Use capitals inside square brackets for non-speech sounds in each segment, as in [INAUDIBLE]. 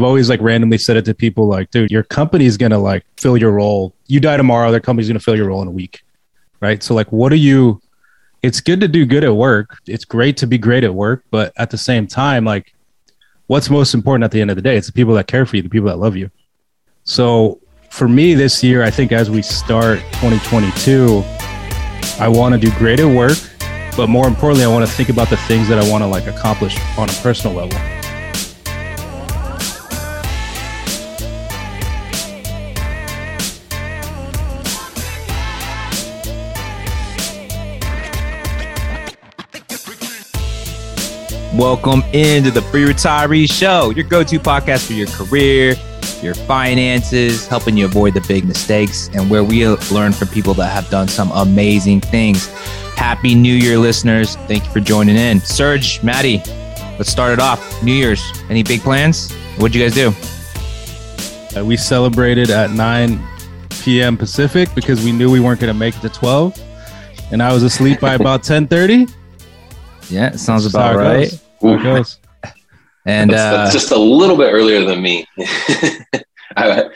I've always like randomly said it to people like, dude, your company's gonna like fill your role. You die tomorrow, their company's gonna fill your role in a week. Right. So like what are you it's good to do good at work. It's great to be great at work, but at the same time, like what's most important at the end of the day? It's the people that care for you, the people that love you. So for me this year, I think as we start 2022, I want to do great at work, but more importantly, I want to think about the things that I want to like accomplish on a personal level. Welcome into the Free Retiree Show, your go to podcast for your career, your finances, helping you avoid the big mistakes, and where we learn from people that have done some amazing things. Happy New Year, listeners. Thank you for joining in. Serge, Maddie, let's start it off. New Year's. Any big plans? What'd you guys do? Uh, we celebrated at 9 p.m. Pacific because we knew we weren't going to make it to 12. And I was asleep by about [LAUGHS] 10:30. Yeah, sounds about right. Goes. [LAUGHS] And that's, uh, that's just a little bit earlier than me. [LAUGHS] I,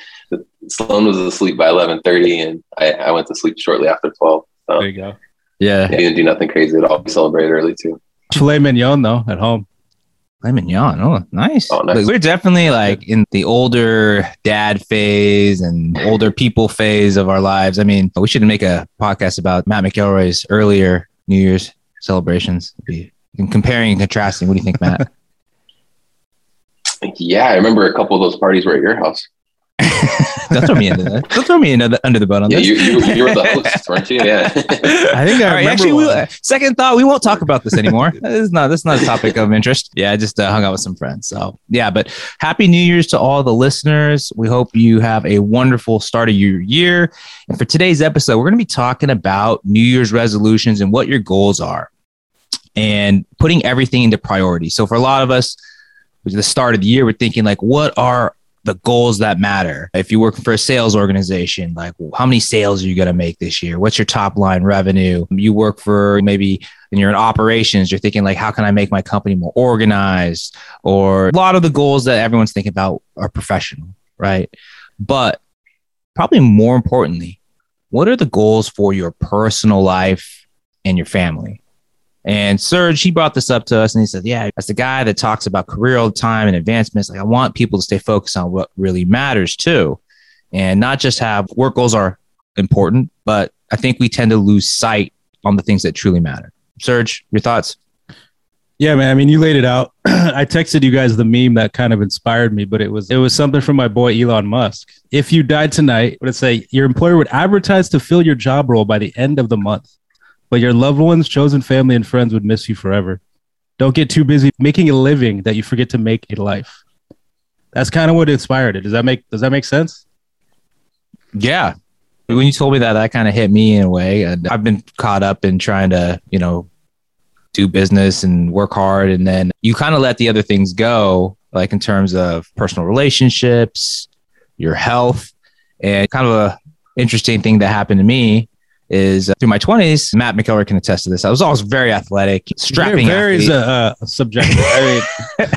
Sloan was asleep by eleven thirty, and I, I, went to sleep shortly after twelve. So, there you go. Yeah, I didn't do nothing crazy at all. We celebrated early too. Filet mignon though at home. Filet mignon. Oh, nice. Oh, nice. Look, we're definitely like in the older dad phase and older people phase of our lives. I mean, we should make a podcast about Matt McElroy's earlier New Year's celebrations. Be comparing and contrasting. What do you think, Matt? [LAUGHS] yeah, I remember a couple of those parties were at your house. [LAUGHS] Don't throw me into that. Don't throw me into the, under the boat on yeah, this. You, you, you, were the [LAUGHS] host, weren't you? Yeah. I think I All right, actually, we, second thought, we won't talk about this anymore. this is not this is not a topic of interest. Yeah, I just uh, hung out with some friends. So yeah, but happy New Year's to all the listeners. We hope you have a wonderful start of your year. And for today's episode, we're going to be talking about New Year's resolutions and what your goals are, and putting everything into priority. So for a lot of us, the start of the year, we're thinking like, what are the goals that matter. If you're working for a sales organization, like well, how many sales are you going to make this year? What's your top line revenue? You work for maybe and you're in operations, you're thinking like, how can I make my company more organized? Or a lot of the goals that everyone's thinking about are professional, right? But probably more importantly, what are the goals for your personal life and your family? And Serge, he brought this up to us and he said, Yeah, as the guy that talks about career all the time and advancements, like I want people to stay focused on what really matters too. And not just have work goals are important, but I think we tend to lose sight on the things that truly matter. Serge, your thoughts? Yeah, man. I mean, you laid it out. [CLEARS THROAT] I texted you guys the meme that kind of inspired me, but it was it was something from my boy Elon Musk. If you died tonight, would it say your employer would advertise to fill your job role by the end of the month? But your loved ones, chosen family, and friends would miss you forever. Don't get too busy making a living that you forget to make a life. That's kind of what inspired it. Does that make Does that make sense? Yeah. When you told me that, that kind of hit me in a way. And I've been caught up in trying to, you know, do business and work hard, and then you kind of let the other things go, like in terms of personal relationships, your health, and kind of a interesting thing that happened to me is uh, through my 20s. Matt McElroy can attest to this. I was always very athletic, strapping. Very, very uh, subjective. I mean,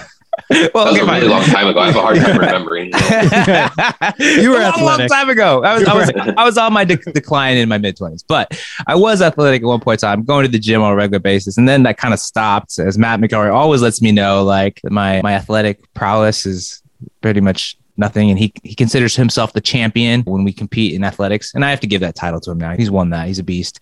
[LAUGHS] well, that was okay, a really long time ago. I have a hard time remembering. [LAUGHS] you were a long, long time ago. I was, I was, I was on my de- decline in my mid twenties, but I was athletic at one point in time, going to the gym on a regular basis, and then that kind of stopped. As Matt McElroy always lets me know, like my my athletic prowess is pretty much nothing. And he, he considers himself the champion when we compete in athletics. And I have to give that title to him now. He's won that. He's a beast.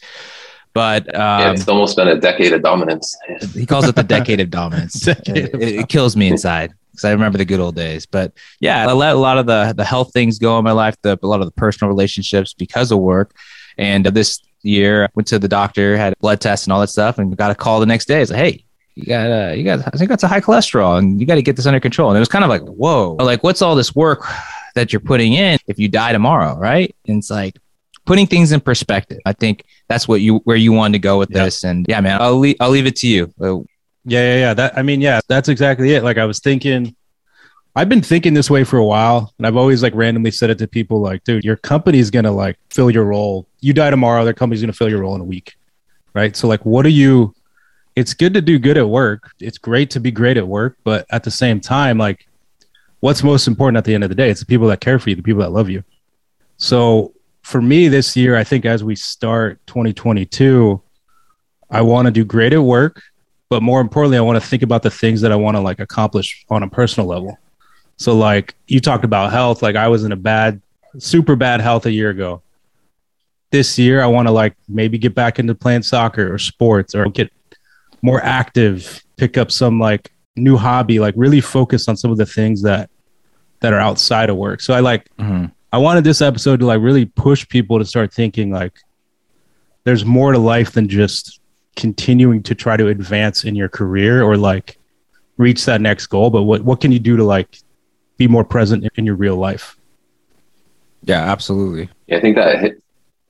But um, yeah, it's almost been a decade of dominance. he calls it the [LAUGHS] decade of dominance. [LAUGHS] decade it, of it, it, kills me inside because I remember the good old days. But yeah, I let a lot of the the health things go in my life, the, a lot of the personal relationships because of work. And this year, I went to the doctor, had blood tests and all that stuff, and got a call the next day. It's like, hey, you got uh, you got I think that's a high cholesterol and you got to get this under control. And it was kind of like, whoa, like what's all this work that you're putting in if you die tomorrow, right? And it's like putting things in perspective. I think that's what you where you wanted to go with yeah. this. And yeah, man, I'll leave I'll leave it to you. Uh, yeah, yeah, yeah. That I mean, yeah, that's exactly it. Like I was thinking I've been thinking this way for a while, and I've always like randomly said it to people like, dude, your company's gonna like fill your role. You die tomorrow, their company's gonna fill your role in a week. Right. So like what are you it's good to do good at work. It's great to be great at work, but at the same time, like, what's most important at the end of the day? It's the people that care for you, the people that love you. So for me this year, I think as we start 2022, I want to do great at work, but more importantly, I want to think about the things that I want to like accomplish on a personal level. So like you talked about health, like I was in a bad, super bad health a year ago. This year, I want to like maybe get back into playing soccer or sports or get more active, pick up some like new hobby, like really focus on some of the things that that are outside of work. So I like Mhm. I wanted this episode to like really push people to start thinking like there's more to life than just continuing to try to advance in your career or like reach that next goal, but what what can you do to like be more present in, in your real life? Yeah, absolutely. Yeah, I think that hit,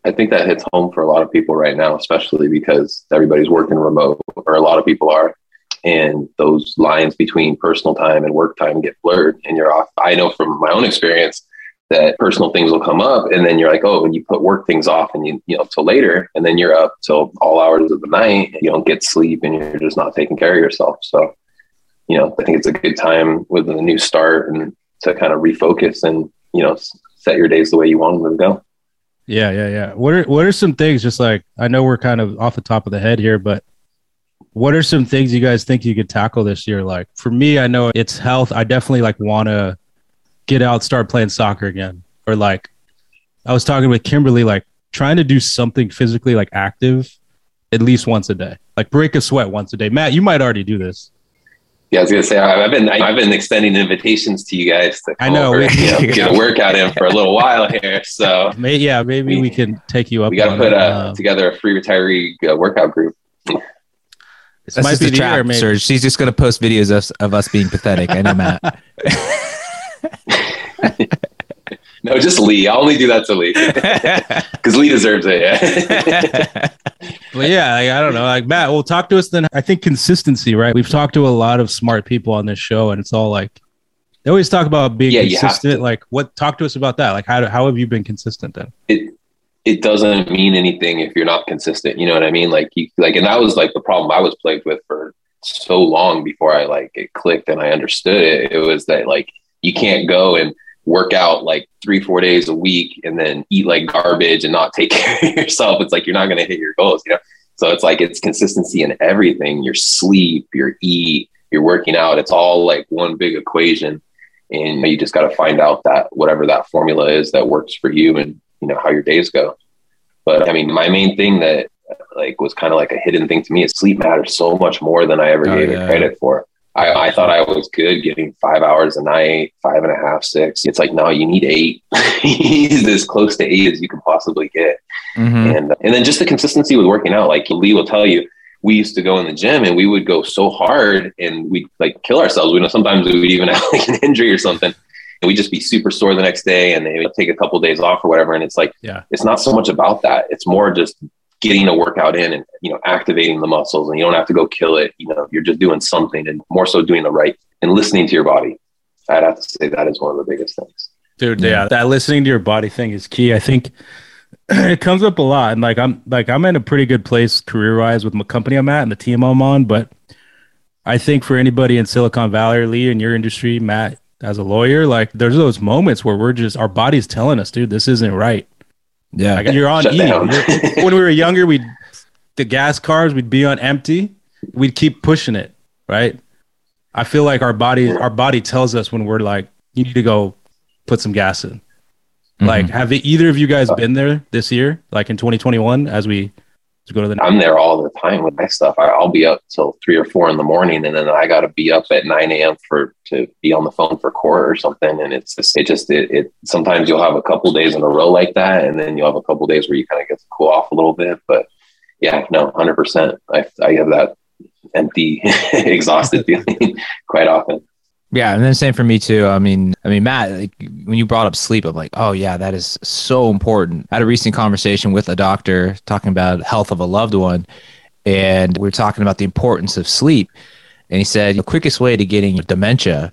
I think that hits home for a lot of people right now, especially because everybody's working remote, or a lot of people are, and those lines between personal time and work time get blurred, and you're off. I know from my own experience that personal things will come up, and then you're like, oh, and you put work things off, and you you know till later, and then you're up till all hours of the night, and you don't get sleep, and you're just not taking care of yourself. So, you know, I think it's a good time with a new start and to kind of refocus and you know set your days the way you want them to go. Yeah, yeah, yeah. What are what are some things just like I know we're kind of off the top of the head here, but what are some things you guys think you could tackle this year? Like for me, I know it's health. I definitely like want to get out, start playing soccer again, or like I was talking with Kimberly, like trying to do something physically like active at least once a day, like break a sweat once a day. Matt, you might already do this. Yeah, I was gonna say I- I've been I've been extending invitations to you guys to I know, over, we- you know, [LAUGHS] get a workout in for a little while here. So May, yeah, maybe we can take you up. we got to on put it. uh, together a free retiree uh, workout group. this That's might be a the year, trap, maybe. Serge. She's just going to post videos of, of us being pathetic. I know, Matt. [LAUGHS] No, just Lee. I'll only do that to Lee [LAUGHS] because Lee deserves it. Yeah. [LAUGHS] But yeah, like, I don't know. Like Matt, well, talk to us then. I think consistency, right? We've talked to a lot of smart people on this show, and it's all like they always talk about being Yeah, consistent. Like, what? Talk to us about that. Like, how how have you been consistent then? it it doesn't mean anything if you're not consistent. You know what I mean? Like you like, and that was like the problem I was plagued with for so long before I like it clicked and I understood it. It was that like you can't go and work out like three four days a week and then eat like garbage and not take [LAUGHS] care of yourself. It's like you're not going to hit your goals. You know. So it's like it's consistency in everything. Your sleep, your eat, your working out. It's all like one big equation and you just got to find out that whatever that formula is that works for you and you know how your days go but i mean my main thing that like was kind of like a hidden thing to me is sleep matters so much more than i ever Oh, gave yeah. it credit for I, I thought I was good getting five hours a night, five and a half, six. It's like, no, you need eight. [LAUGHS] need as close to eight as you can possibly get Mhm. and and then just the consistency with working out. Like Lee will tell you, we used to go in the gym and we would go so hard and we'd like kill ourselves. We know sometimes we would even [LAUGHS] have like an injury or something, and we'd just be super sore the next day, and they would take a couple days off or whatever. And it's like, Yeah. it's not so much about that. It's more just getting a workout in and you know activating the muscles, and you don't have to go kill it. You know, you're just doing something, and more so doing the right and listening to your body. I'd have to say that is one of the biggest things. Dude, Yeah. yeah, that listening to your body thing is key. I think [CLEARS THROAT] it comes up a lot, and like I'm like I'm in a pretty good place career wise with my company I'm at and the team I'm on. But I think for anybody in Silicon Valley or Lee in your industry, Matt as a lawyer, like there's those moments where we're just our body's telling us, dude, this isn't right. Yeah. Like you're on Shut E. You're- [LAUGHS] when we were younger, we'd the gas cars we'd be on empty. We'd keep pushing it, right? I feel like our body our body tells us when we're like, you need to go put some gas in. Mm-hmm. Like, have either of you guys been there this year, like in 2021, as we to go to the I'm there all the time with my stuff. I, I'll be up till three or four in the morning, and then I got to be up at 9 a.m. for to be on the phone for court or something. And it's just, it just it, it sometimes you'll have a couple days in a row like that, and then you'll have a couple days where you kind of get to cool off a little bit. But yeah, no, 100. percent I I have that empty, [LAUGHS] exhausted [LAUGHS] feeling quite often. Yeah, and then same for me too. I mean, I mean, Matt, like, when you brought up sleep, I'm like, oh yeah, that is so important. I had a recent conversation with a doctor talking about health of a loved one, and we are talking about the importance of sleep. And he said the quickest way to getting dementia,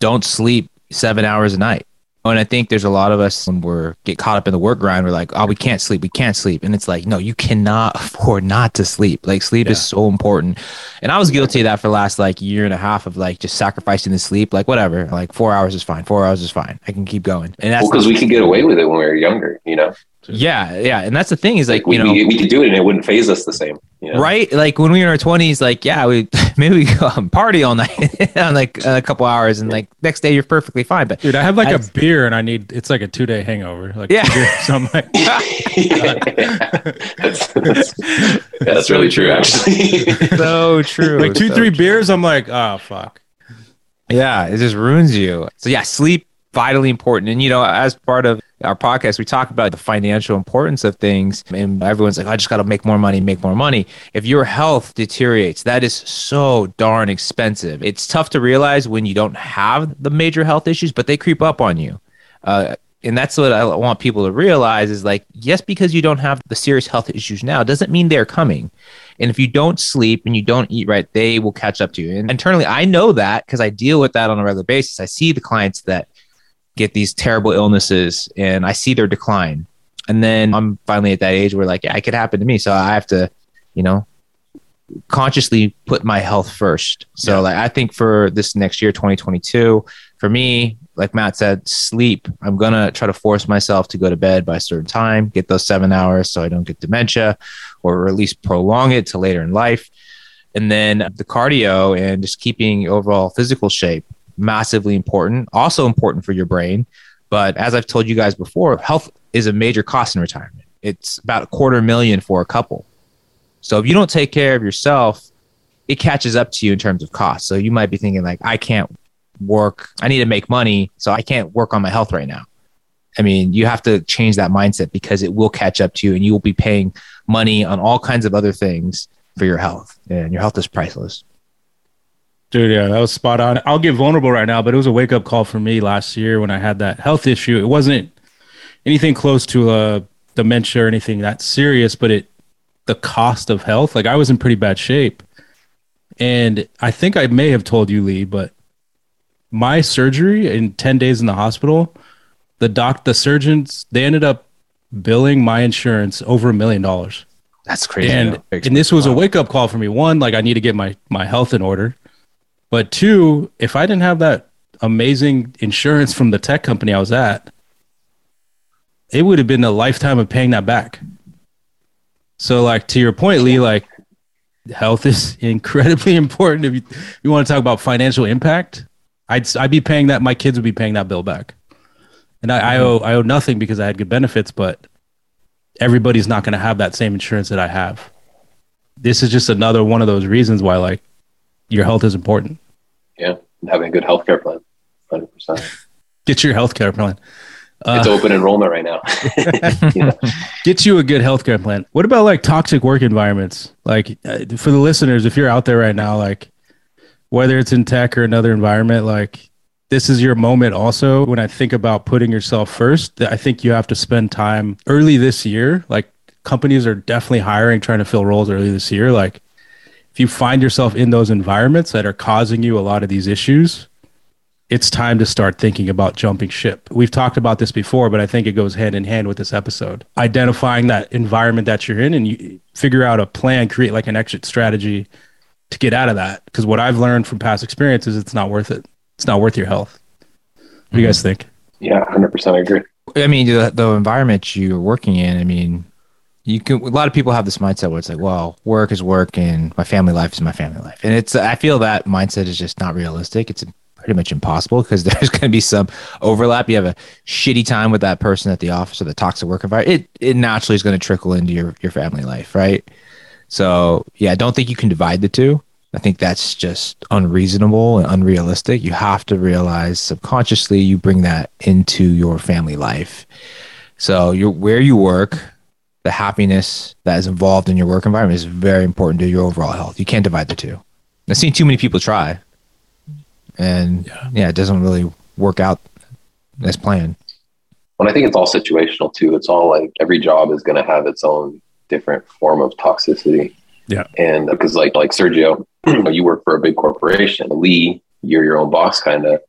don't sleep seven hours a night. And I think there's a lot of us when we're get caught up in the work grind, we're like, oh, we can't sleep, we can't sleep. And it's like, no, you cannot [LAUGHS] afford not to sleep. Like sleep yeah. is so important. And I was guilty of that for the last like year and a half of like just sacrificing the sleep. Like whatever, like four hours is fine. Four hours is fine. I can keep going. And that's because well, we could get away with it when we were younger, you know? Yeah, yeah, and that's the thing is like, like we, you know we, we, could do it and it wouldn't faze us the same, you know? right? Like when we were in our twenties, like yeah, we [LAUGHS] maybe we go and party all night [LAUGHS] on like a couple hours, and like next day you're perfectly fine. But dude, I have like a beer and I need it's like a two day hangover. Like yeah, so I'm like, [LAUGHS] that's, that's, that's really true, actually. so true. Like two so three true. beers, I'm like, oh fuck. Yeah, it just ruins you. So yeah, sleep vitally important. And you know, as part of our podcast, we talk about the financial importance of things. And everyone's like, I just got to make more money, make more money. If your health deteriorates, that is so darn expensive. It's tough to realize when you don't have the major health issues, but they creep up on you. Uh, and that's what I want people to realize is like, yes, because you don't have the serious health issues now doesn't mean they're coming. And if you don't sleep and you don't eat right, they will catch up to you. And internally, I know that because I deal with that on a regular basis. I see the clients that get these terrible illnesses and I see their decline. And then I'm finally at that age where like, yeah, it could happen to me. So I have to, you know, consciously put my health first. So yeah. like I think for this next year, 2022, for me, like Matt said, sleep. I'm gonna try to force myself to go to bed by a certain time, get those seven hours so I don't get dementia, or at least prolong it to later in life. And then the cardio and just keeping overall physical shape massively important, also important for your brain. But as I've told you guys before, health is a major cost in retirement. It's about a quarter million for a couple. So if you don't take care of yourself, it catches up to you in terms of cost. So you might be thinking like, I can't work. I need to make money, so I can't work on my health right now. I mean, you have to change that mindset because it will catch up to you and you will be paying money on all kinds of other things for your health. And your health is priceless. Dude, yeah, that was spot on. I'll get vulnerable right now, but it was a wake up call for me last year when I had that health issue. It wasn't anything close to a dementia or anything that serious, but it the cost of health. Like I was in pretty bad shape. And I think I may have told you, Lee, but my surgery in 10 days in the hospital, the doc, the surgeons, they ended up billing my insurance over a million dollars. That's crazy. And, and this was a wake up call for me. One, like I need to get my, my health in order. But two, if I didn't have that amazing insurance from the tech company I was at, it would have been a lifetime of paying that back. So, like to your point, Lee, like health is [LAUGHS] incredibly important. If you, if you want to talk about financial impact, I'd I'd be paying that. My kids would be paying that bill back, and I, I mm-hmm. owe I owe nothing because I had good benefits. But everybody's not going to have that same insurance that I have. This is just another one of those reasons why, like, your health is important. Yeah, having a good healthcare plan, hundred percent. Get your healthcare plan. Uh, it's open enrollment right now. [LAUGHS] Get you a good healthcare plan. What about like toxic work environments? Like uh, for the listeners, if you're out there right now, like whether it's in tech or another environment, like this is your moment also when I think about putting yourself first. I think you have to spend time early this year. Like companies are definitely hiring, trying to fill roles early this year. Like if you find yourself in those environments that are causing you a lot of these issues, it's time to start thinking about jumping ship. We've talked about this before, but I think it goes hand in hand with this episode. Identifying that environment that you're in and you figure out a plan, create like an exit strategy to get out of that. Because what I've learned from past experiences, it's not worth it. It's not worth your health. What do you mm-hmm. guys think? Yeah, 100% I agree. I mean, the, the environment you're working in, I mean, you can a lot of people have this mindset where it's like well work is work and my family life is my family life. And it's i feel that mindset is just not realistic. It's pretty much impossible [LAUGHS] because there's going to be some overlap. You have a shitty time with that person at the office or the toxic work environment. It, it naturally is going to trickle into your, your family life right? So yeah i don't think you can divide the two. I think that's just unreasonable and unrealistic. You have to realize subconsciously you bring that into your family life. So you're where you work the happiness that is involved in your work environment is very important to your overall health. You can't divide the two. I've seen too many people try, and yeah, yeah it doesn't really work out as planned. Well, I think it's all situational too. It's all like every job is going to have its own different form of toxicity. Yeah, and uh, because like like Sergio, [CLEARS THROAT] you work for a big corporation. Lee, you're your own boss, kind of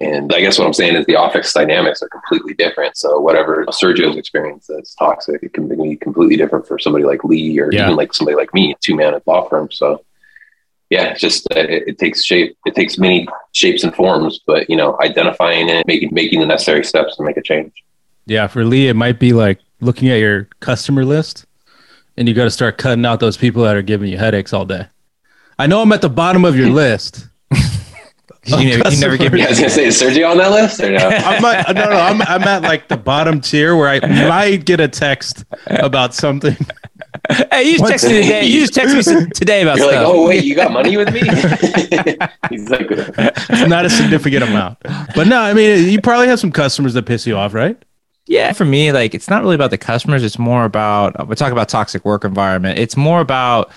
And I guess what I'm saying is the office dynamics are completely different. So whatever Sergio's experience that's toxic, it can be completely different for somebody like Lee or Yeah. even like somebody like me, two man at law firm. So yeah, it's just uh, it, it takes shape. It takes many shapes and forms, but you know, identifying it, making making the necessary steps to make a change. Yeah, for Lee, it might be like looking at your customer list and you got to start cutting out those people that are giving you headaches all day. I know I'm at the bottom of your list. You never, you never give me I was gonna say, is Sergio on that list or no? [LAUGHS] I'm at, no, no, I'm, I'm at like the bottom tier where I might get a text about something. [LAUGHS] Hey, you just What? text me today. You just text me today about You're like, stuff. oh wait, you got money with me? [LAUGHS] He's like, It's not a significant amount. But no, I mean, you probably have some customers that piss you off, right? Yeah, for me, like it's not really about the customers. It's more about uh, we talk about toxic work environment. It's more about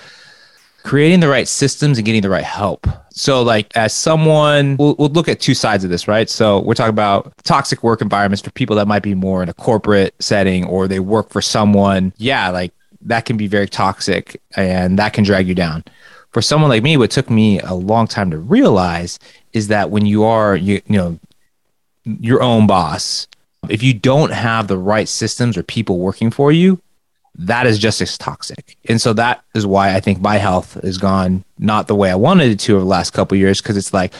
creating the right systems and getting the right help. So, like as someone, we'll, we'll look at two sides of this, right? So we're talking about toxic work environments for people that might be more in a corporate setting or they work for someone. Yeah, like that can be very toxic and that can drag you down. For someone like me, what took me a long time to realize is that when you are you you know your own boss if you don't have the right systems or people working for you, that is just as toxic. And so that is why I think my health has gone not the way I wanted it to over the last couple of years because it's like,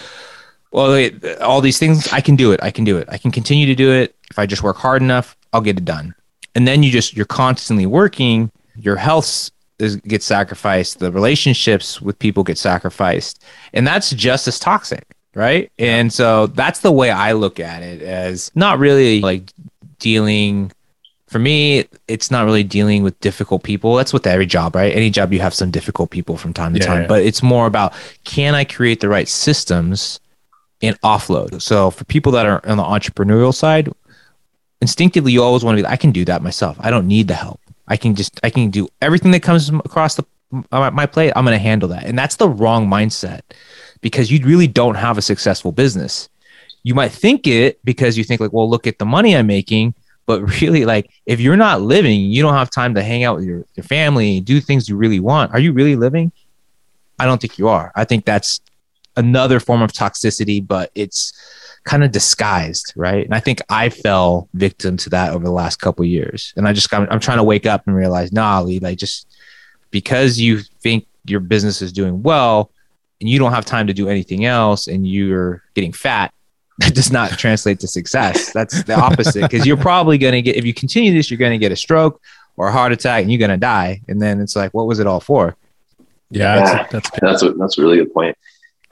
well, all these things I can do it. I can do it. I can continue to do it if I just work hard enough. I'll get it done. And then you just you're constantly working. Your health is gets sacrificed. The relationships with people get sacrificed, and that's just as toxic right? And so that's the way I look at it as not really like dealing for me it's not really dealing with difficult people. That's with every job right? Any job you have some difficult people from time to Yeah, time. yeah. but it's more about can i create the right systems and offload? So for people that are on the entrepreneurial side instinctively you always want to be i can do that myself. I don't need the help. I can just i can do everything that comes across the uh, my plate. I'm going to handle that. And that's the wrong mindset because you really don't have a successful business. You might think it because you think like, well, look at the money I'm making, but really like if you're not living, you don't have time to hang out with your, your family, do things you really want. Are you really living? I don't think you are. I think that's another form of toxicity, but it's kind of disguised, right? And I think I fell victim to that over the last couple years. And I just I'm, I'm trying to wake up and realize, nah, Lee, like just because you think your business is doing well, and you don't have time to do anything else and you're getting fat that [LAUGHS] does not translate to success that's the opposite because you're probably going to get if you continue this you're going to get a stroke or a heart attack and you're going to die and then it's like what was it all for Yeah, Yeah. that's, that's good. That's a, that's a really good point.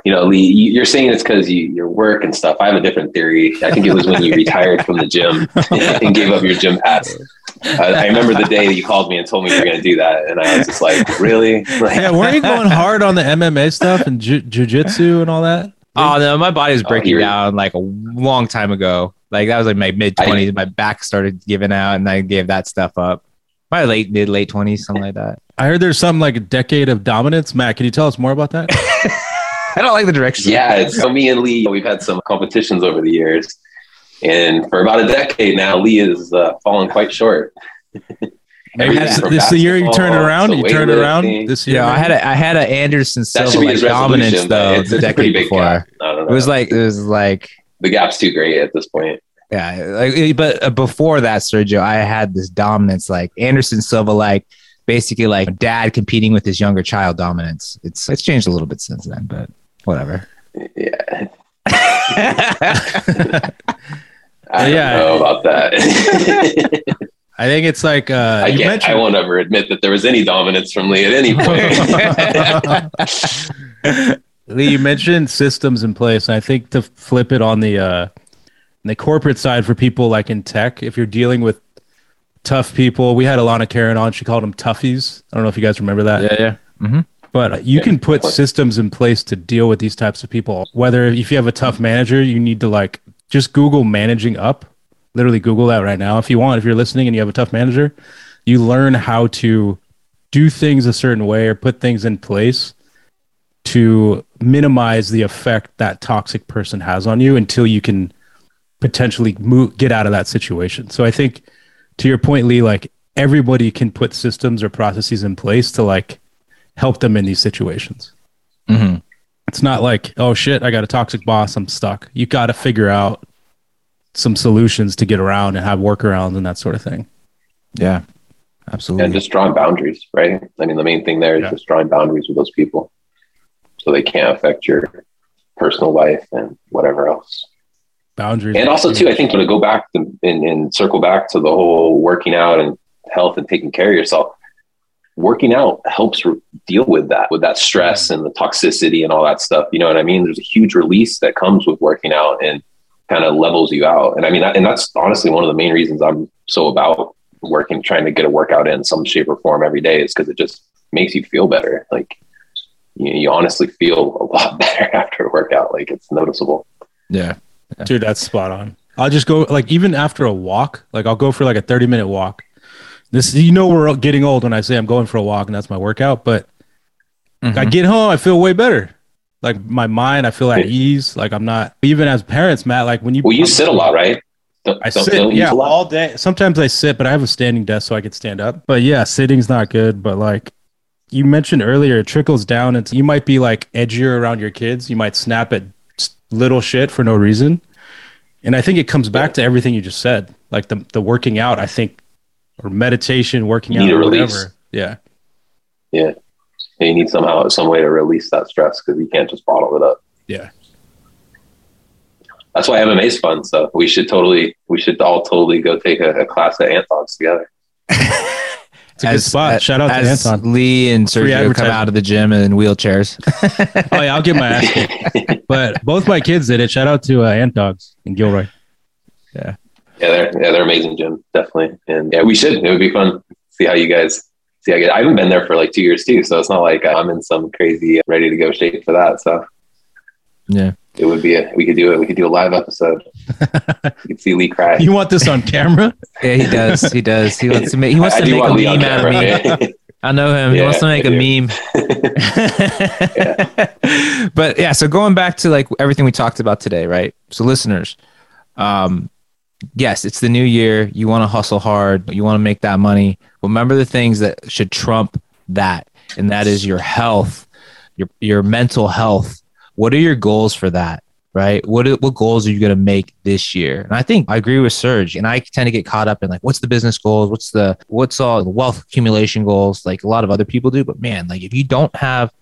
You know, Lee, you- you're saying it's because you, your work and stuff. I have a different theory. I think it was when you retired from the gym [LAUGHS] and gave up your gym pass. I, I remember the day that you called me and told me you were going to do that, and I was just like, "Really?" [LAUGHS] Like, Yeah, weren't you going hard on the MMA stuff and ju- jujitsu and all that? Oh no my body was Oh, breaking you're- down like a long time ago like that was like my mid 20s my back started giving out and i gave that stuff up my late mid late 20s something like that I heard there's some like a decade of dominance. Matt, can you tell us more about that? [LAUGHS] i don't like the direction Yeah, it's, so me and Lee, we've had some competitions over the years, and for about a decade now, Lee has uh, fallen quite short. [LAUGHS] Maybe Everything this, this is the year you turn it around. You turn it around weightlifting. this year. yeah i had a i had a anderson That silva be like dominance though it's, the it's a pretty decade big before gap. I don't it was like it was like the gap's too great at this point. Yeah, like, but uh, before that, Sergio, I had this dominance, like Anderson Silva, like basically like dad competing with his younger child dominance. It's it's changed a little bit since then, but whatever. Yeah, yeah, [LAUGHS] [LAUGHS] I don't Yeah. know about that. [LAUGHS] I think it's like uh, I you can't. I won't ever admit that there was any dominance from Lee at any point. [LAUGHS] Lee, you mentioned systems in place, and I think to flip it on the uh, the corporate side for people like in tech, if you're dealing with tough people, we had Alana Karen on. She called them toughies. I don't know if you guys remember that. yeah. Mm-hmm. But you Yeah. can put systems in place to deal with these types of people. Whether if you have a tough manager, you need to like just Google managing up. Literally Google that right now if you want. If you're listening and you have a tough manager, you learn how to do things a certain way or put things in place to minimize the effect that toxic person has on you until you can potentially move get out of that situation. So I think to your point, Lee, like everybody can put systems or processes in place to like help them in these situations. Mm-hmm. It's not like, oh shit, I got a toxic boss, I'm stuck. You got to figure out some solutions to get around and have workarounds and that sort of thing. Yeah, absolutely. And just drawing boundaries, right? I mean, the main thing there is Yeah. just drawing boundaries with those people so they can't affect your personal life and whatever else. Boundaries. And also, too, I think to go back to, and, and circle back to the whole working out and health and taking care of yourself, working out helps re- deal with that, with that stress mm-hmm. and the toxicity and all that stuff. You know what I mean? There's a huge release that comes with working out and kind of levels you out. And I mean, and that's honestly one of the main reasons I'm so about working, trying to get a workout in some shape or form every day is because it just makes you feel better. Like, you, you honestly feel a lot [LAUGHS] better after a workout. Like, it's noticeable. yeah. Dude, that's spot on. I'll just go like even after a walk, like I'll go for like a 30 minute walk. This you know we're getting old when I say I'm going for a walk and that's my workout, but I Mhm. get home, I feel way better. Like my mind, I feel at ease. Like I'm not even as parents, Matt. Like when you Well, you sit a lot, right? Don't, I don't- sit, yeah, sit a lot? all day. Sometimes I sit, but I have a standing desk so I can stand up. But yeah, sitting's not good. But like you mentioned earlier, it trickles down into you might be like edgier around your kids. You might snap at little shit for no reason. And I think it comes back to everything you just said, like the the working out. I think, or meditation, working out, need a or release. whatever. Yeah, And you need somehow some way to release that stress because you can't just bottle it up. yeah. That's why MMA is fun. So we should totally, we should all totally go take a, a class at Ant Dogs together. [LAUGHS] It's a good spot. Shout out to as Anton. Lee and Sergio come out of the gym in wheelchairs. [LAUGHS] Oh yeah, I'll get my ass kicked. [LAUGHS] But both my kids did it. Shout out to uh, Ant Dogs in Gilroy. Yeah, they're yeah, they're amazing, gym. Definitely, and yeah, we should. It would be fun. See how you guys see. How you, I haven't been there for like two years too, so it's not like I'm in some crazy ready to go shape for that. So Yeah. it would be. A, we could do it. We could do a live episode. [LAUGHS] you could see Lee cry. You want this on camera? Yeah, he does. He does. He wants to make. He wants I, [LAUGHS] I to do make a Lee meme out of camera. me. [LAUGHS] I know him. he wants to make I a do. meme. But yeah, so going back to like everything we talked about today, right? So listeners, um, yes, it's the new year. You want to hustle hard. You want to make that money. Remember the things that should trump that, and that is your health, your your mental health. What are your goals for that? Right? What what goals are you going to make this year? And I think I agree with Serge. And I tend to get caught up in like, what's the business goals? What's the what's all the wealth accumulation goals? Like a lot of other people do. But man, like if you don't have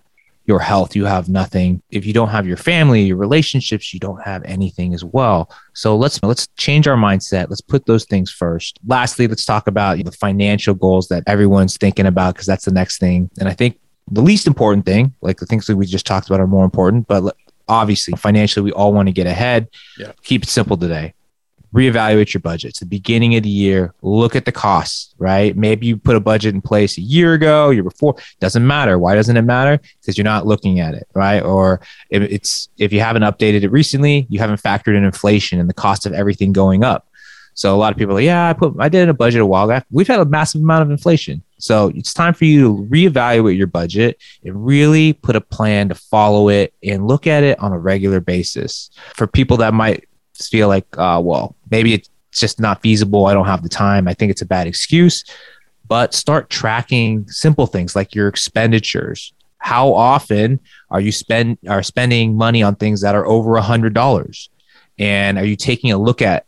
your health, you have nothing. If you don't have your family, your relationships, you don't have anything as well. So let's let's change our mindset. Let's put those things first. Lastly, let's talk about the financial goals that everyone's thinking about because that's the next thing. And I think the least important thing, like the things that we just talked about, are more important. But obviously, financially, we all want to get ahead. Yeah. Keep it simple today. Reevaluate your budget. It's the beginning of the year. Look at the costs, right? Maybe you put a budget in place a year ago, year before. Doesn't matter. Why doesn't it matter? Because you're not looking at it, right? Or if it's if you haven't updated it recently, you haven't factored in inflation and the cost of everything going up. So a lot of people are like, yeah, I put I did a budget a while back. We've had a massive amount of inflation. So it's time for you to reevaluate your budget and really put a plan to follow it and look at it on a regular basis. For people that might feel like, uh, well, maybe it's just not feasible. I don't have the time. I think it's a bad excuse. But start tracking simple things like your expenditures. How often are you spend are spending money on things that are over a hundred dollars? And are you taking a look at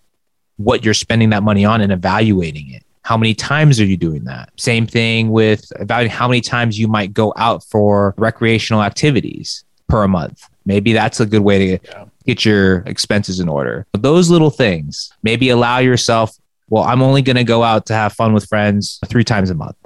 what you're spending that money on and evaluating it? How many times are you doing that? Same thing with evaluating how many times you might go out for recreational activities per month. Maybe that's a good way to Yeah. Get your expenses in order. But those little things, maybe allow yourself, well, I'm only going to go out to have fun with friends three times a month,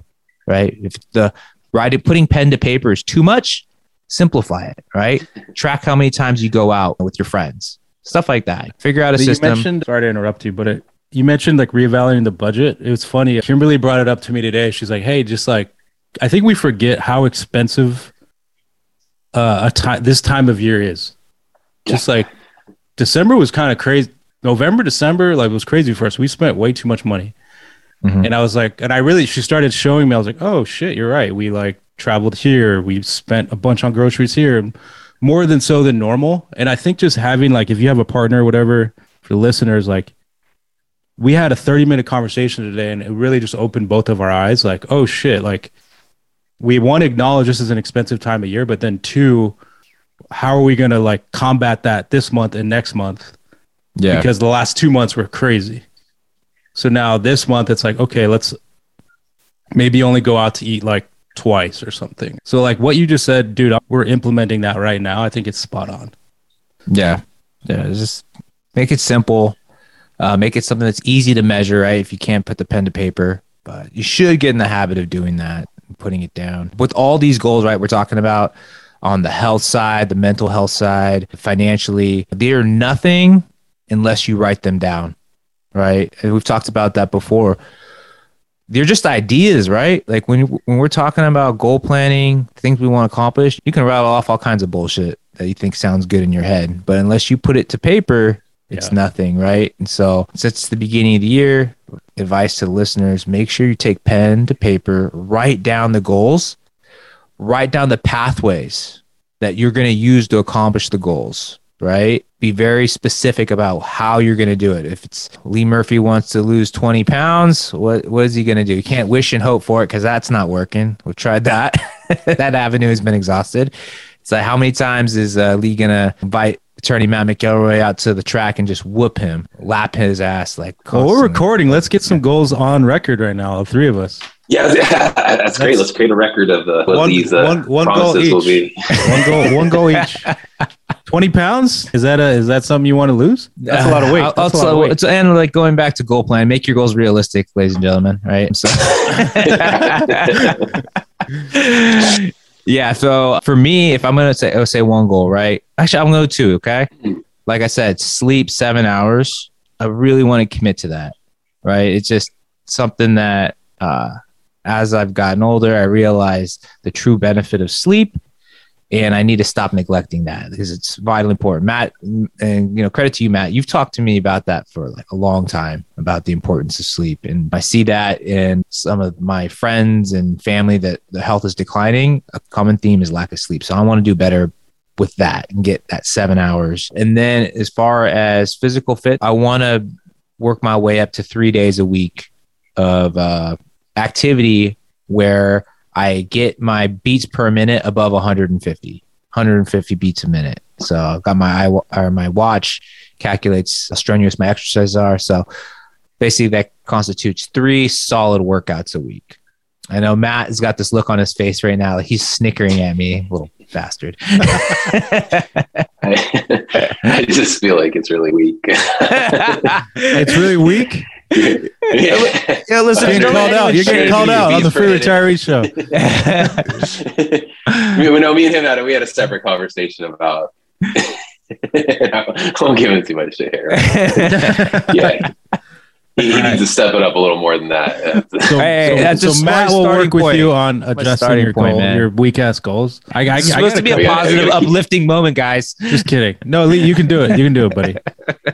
right? If the writing, putting pen to paper is too much, simplify it, right? Track how many times you go out with your friends, stuff like that. Figure out a you system. mentioned, sorry to interrupt you, but it, you mentioned like reevaluating the budget. It was funny. Kimberly brought it up to me today. She's like, "Hey, just like, I think we forget how expensive uh, a time this time of year is. Just like December was kind of crazy. November, December, like it was crazy for us. We spent way too much money, Mhm. and I was like, and I really, she started showing me. I was like, oh shit, you're right. We like traveled here. We spent a bunch on groceries here, more than so than normal. And I think just having like, if you have a partner or whatever, for listeners, like we had a 30 minute conversation today and it really just opened both of our eyes like oh shit like we want to acknowledge this is an expensive time of year but then two how are we going to like combat that this month and next month? Yeah. Because the last two months were crazy. So now this month it's like, okay, let's maybe only go out to eat like twice or something. So like what you just said, dude, we're implementing that right now. I think it's spot on. Yeah. Yeah. Just make it simple. Uh, make it something that's easy to measure, right? If you can't put the pen to paper, but you should get in the habit of doing that, putting it down. With all these goals, right? We're talking about on the health side, the mental health side, financially, they are nothing unless you write them down, right? And we've talked about that before. They're just ideas, right? Like when when we're talking about goal planning, things we want to accomplish, you can rattle off all kinds of bullshit that you think sounds good in your head, but unless you put it to paper, it's Yeah. nothing, right? And so, since the beginning of the year, advice to the listeners: make sure you take pen to paper, write down the goals, write down the pathways that you're going to use to accomplish the goals. Right? Be very specific about how you're going to do it. If it's Lee Murphy wants to lose 20 pounds, what what is he going to do? You can't wish and hope for it because that's not working. We've tried that. [LAUGHS] that avenue has been exhausted. It's like how many times is uh, Lee gonna invite attorney Matt McElroy out to the track and just whoop him, lap his ass like? Well, we're recording. Let's get some goals on record right now, the three of us. Yeah, [LAUGHS] that's great. Let's create a record of uh, what One- these uh, one- one goal promises will each. be. [LAUGHS] One goal, one goal each. [LAUGHS] Twenty pounds? Is that a is that something you want to lose? That's a lot of weight. That's a I'll- lot of weight. it's- and like going back to goal plan, make your goals realistic, ladies and gentlemen. Right. So. yeah. So for me, if I'm gonna say, oh, say one goal, right? Actually, I'm gonna go two. Okay. Like I said, sleep seven hours. I really want to commit to that. Right. It's just something that, uh, as I've gotten older, I realized the true benefit of sleep and I need to stop neglecting that because it's vitally important. Matt, and you know, credit to you, Matt. You've talked to me about that for like a long time about the importance of sleep, and I see that in some of my friends and family that the health is declining. A common theme is lack of sleep, so I want to do better with that and get that seven hours. And then as far as physical fit, I want to work my way up to three days a week of uh, activity where I get my beats per minute above 150, 150 beats a minute. So I've got my eye or my watch calculates how strenuous my exercises are. So basically, that constitutes three solid workouts a week. I know Matt has got this look on his face right now. Like he's snickering at me, little bastard. I, [LAUGHS] I just feel like it's really weak. [LAUGHS] it's really weak. [LAUGHS] yeah, Yeah, listen, You're getting called out. You're getting called out on the free retiree show. [LAUGHS] we, no, me and him had a, we had a separate conversation about. [LAUGHS] I won't give him too much shit [LAUGHS] here. Yeah, he, he needs to step it up a little more than that. [LAUGHS] so, [LAUGHS] hey, so, that's so Matt will starting work with point. you on adjusting your point, goal, man. your weak ass goals. I, I, It's I supposed gotta be a positive, [LAUGHS] uplifting moment, guys. Just kidding. No, Lee, you can do it. You can do it, buddy.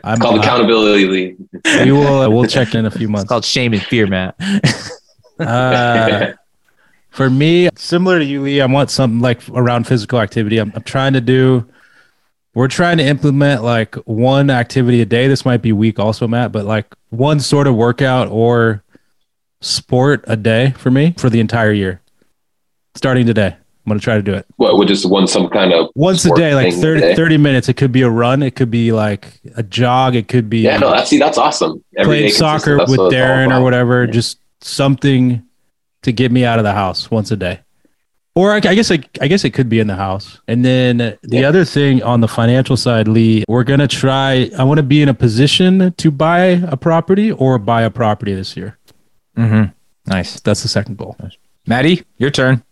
I'm, It's called uh, accountability. Lee. we will. Uh, we'll check in a few It's months. called shame and fear, Matt. Uh, for me, similar to you, Lee, I want something like around physical activity. I'm, I'm trying to do. We're trying to implement like one activity a day. This might be weak, also, Matt, but like one sort of workout or sport a day for me for the entire year. Starting today, I'm gonna try to do it What would just want some kind of once a day, like thing 30, today? 30 minutes. It could be a run. It could be like a jog. It could be Yeah, no, that's see, that's awesome. playing Everyday soccer with what it's all Darren or whatever. Just something to get me out of the house once a day. Or I, I guess it, I guess it could be in the house. And then the Yeah. other thing on the financial side, Lee, we're gonna try. I want to be in a position to buy a property or buy a property this year. Mm-hmm. Nice. That's the second goal. Maddie, your turn.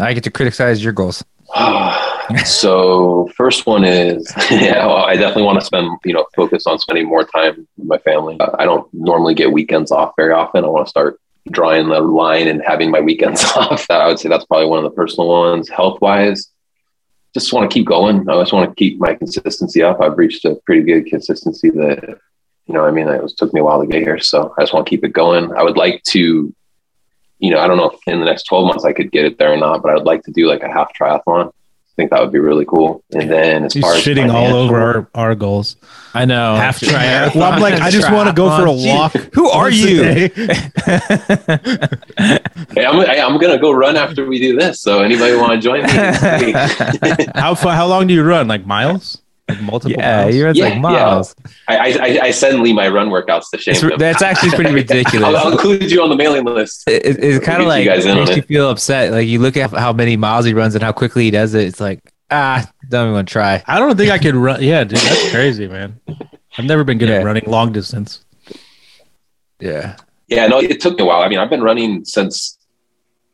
I get to criticize your goals. [SIGHS] so first one is [LAUGHS] yeah well, i definitely want to spend you know focus on spending more time with my family Uh, i don't normally get weekends off very often i want to start drawing the line and having my weekends [LAUGHS] off i would say that's probably one of the personal ones. Health wise just want to keep going. I just want to keep my consistency up. I've reached a pretty good consistency that you know i mean it was took me a while to get here so i just want to keep it going. I would like to you know i don't know if in the next 12 months i could get it there or not but i would like to do like a half triathlon think that would be really cool. And then as He's far as shitting all over our, our goals. I know. Half triathlon. Well, I'm like, I just want to go for a Triathlon. walk. [LAUGHS] Who are you? [LAUGHS] Hey, I'm, hey, I'm gonna go run after we do this. So anybody want to join me? [LAUGHS] How far? How long do you run? Like miles? Like multiple yeah, miles? you're Yeah, like miles. I, I, I- I send Lee my run workouts to shame It's, that's actually pretty [LAUGHS] ridiculous. I'll, I'll include you on the mailing list. it, it- it's kind Get of you like guys makes you it. feel upset. Like you look at how many miles he runs and how quickly he does it. It's like ah, don't even want to try. I don't think I could run. Yeah, dude, that's crazy, man. I've never been good Yeah. at running long distance. Yeah, Yeah, no, it took me a while. I mean, I've been running since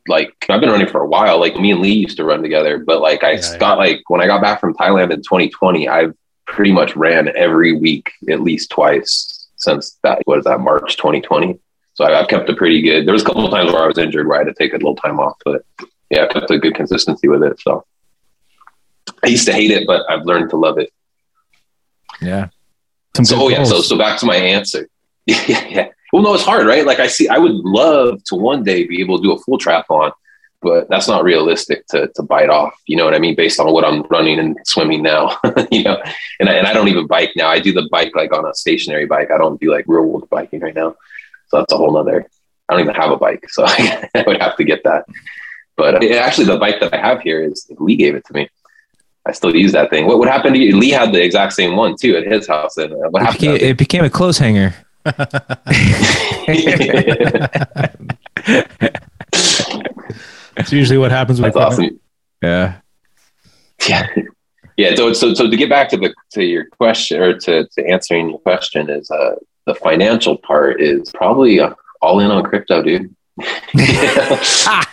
like I've been running for a while. Like me and Lee used to run together, but like I Yeah, yeah. got like when I got back from Thailand in 2020, I've pretty much ran every week at least twice since that what is that March 2020. So I, I've kept it pretty good. There was a couple of times where I was injured where I had to take a little time off, but yeah, I kept a good consistency with it. So I used to hate it, but I've learned to love it. yeah. Some So oh yeah, so so back to my answer. [LAUGHS] yeah, yeah. Well, no, it's hard, right? Like I see, I would love to one day be able to do a full triathlon, but that's not realistic to to bite off. You know what I mean? Based on what I'm running and swimming now, [LAUGHS] you know, and I, and I don't even bike now. I do the bike like on a stationary bike. I don't do like real world biking right now. So that's a whole nother. I don't even have a bike, so [LAUGHS] I would have to get that. But uh, actually, the bike that I have here is Lee gave it to me. I still use that thing. What what happened to you? Lee had the exact same one too at his house. And uh, what It happened? became, it became a clothes hanger. That's usually what happens with That's equipment. awesome. Yeah. Yeah. Yeah. So, so, so to get back to the, to your question or to, to answering your question is, uh, the financial part is probably uh, all in on crypto, dude. [LAUGHS] [LAUGHS]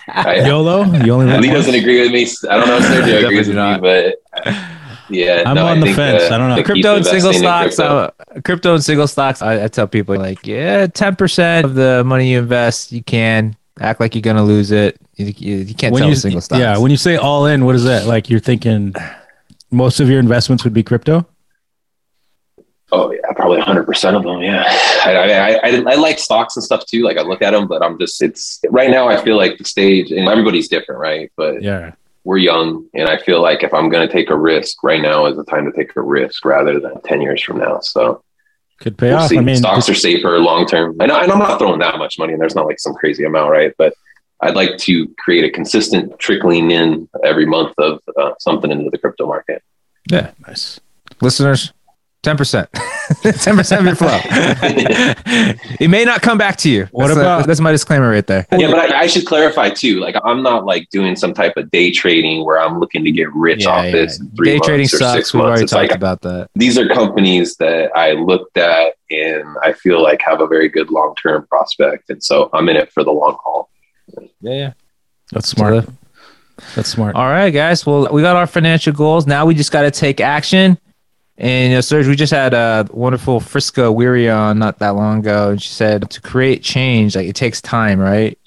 I, YOLO. You only live Lee doesn't agree with me. I don't know if Sergio agrees with not. me, but uh, [LAUGHS] yeah, I'm no, on I the think, fence. uh, I don't know. to keep crypto and single stocks. crypto- uh, crypto and single stocks. I, I tell people like, yeah, ten percent of the money you invest, you can act like you're gonna lose it. You, you, you can't when tell you single stocks. yeah, when you say all in, what is that? Like you're thinking most of your investments would be crypto? Oh yeah, probably hundred percent of them. Yeah, I, I, I, I like stocks and stuff too. Like I look at them, but I'm just it's right now. I feel like the stage and everybody's different, right? But Yeah. We're young, and I feel like if I'm going to take a risk, right now is the time to take a risk rather than ten years from now. So Could pay we'll off. see. I mean, stocks are safer long term. I know, and I'm not throwing that much money, and there's not like some crazy amount, right? But I'd like to create a consistent trickling in every month of uh, something into the crypto market. yeah. nice. Listeners, ten percent, [LAUGHS] ten percent of your flow. [LAUGHS] it may not come back to you. What that's, about- that's my disclaimer right there? Yeah, but I, I should clarify too. Like, I'm not like doing some type of day trading where I'm looking to get rich off this. three Day trading or sucks. We've months. already It's talked like about that. these are companies that I looked at and I feel like have a very good long term prospect, and so I'm in it for the long haul. Yeah, yeah. That's smart. That's smart. All right, guys. Well, we got our financial goals. Now we just got to take action. And you know, Serge, we just had a wonderful Frisco Weary on not that long ago, and she said to create change, like it takes time, right?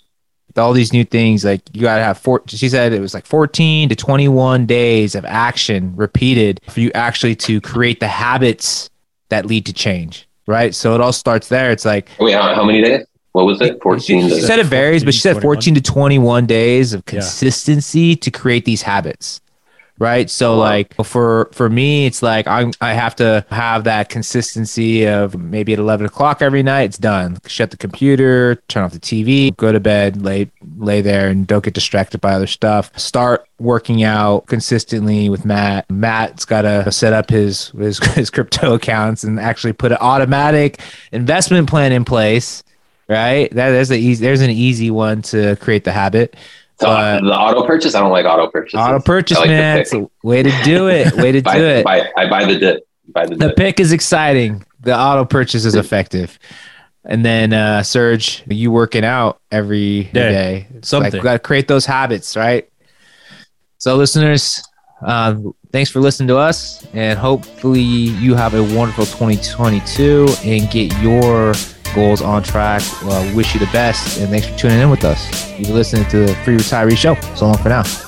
With all these new things, like you gotta have four. She said it was like fourteen to twenty-one days of action repeated for you actually to create the habits that lead to change, right? So it all starts there. It's like Wait, how, how many days? What was it? 14 she, she said it varies, but she said 14 to 21 days of Yeah. consistency to create these habits. Right. So oh, Wow. like for for me, it's like I I have to have that consistency of maybe at 11 o'clock every night, it's done. Shut the computer, turn off the TV, go to bed, lay lay there and don't get distracted by other stuff. Start working out consistently with Matt. Matt's got to set up his, his [LAUGHS] his crypto accounts and actually put an automatic investment plan in place right? That there's a easy there's an easy one to create the habit. So, but- the auto purchase, I don't like auto purchases. Auto purchase, like the man. pick. It's a way to do it. Way to [LAUGHS] buy, do it. Buy, I buy the dip. Buy the, The dip. pick is exciting. The auto purchase is effective. And then uh Serge, you working out every Day. day. Something. Like, got to create those habits, right? So, listeners, uh, thanks for listening to us, and hopefully you have a wonderful 2022 and get your goals on track. Well, wish you the best, and thanks for tuning in with us. You've been listening to the Free Retiree Show. So long for now.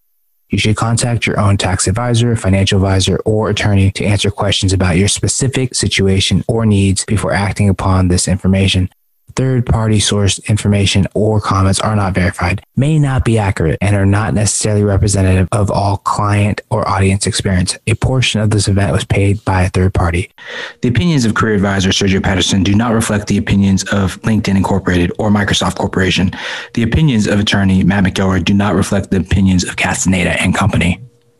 You should contact your own tax advisor, financial advisor, or attorney to answer questions about your specific situation or needs before acting upon this information. Third party sourced information or comments are not verified, may not be accurate, and are not necessarily representative of all client or audience experience. A portion of this event was paid by a third party. The opinions of career advisor Sergio Patterson do not reflect the opinions of LinkedIn Incorporated or Microsoft Corporation. The opinions of attorney Matt McElroy do not reflect the opinions of Castaneda and Company.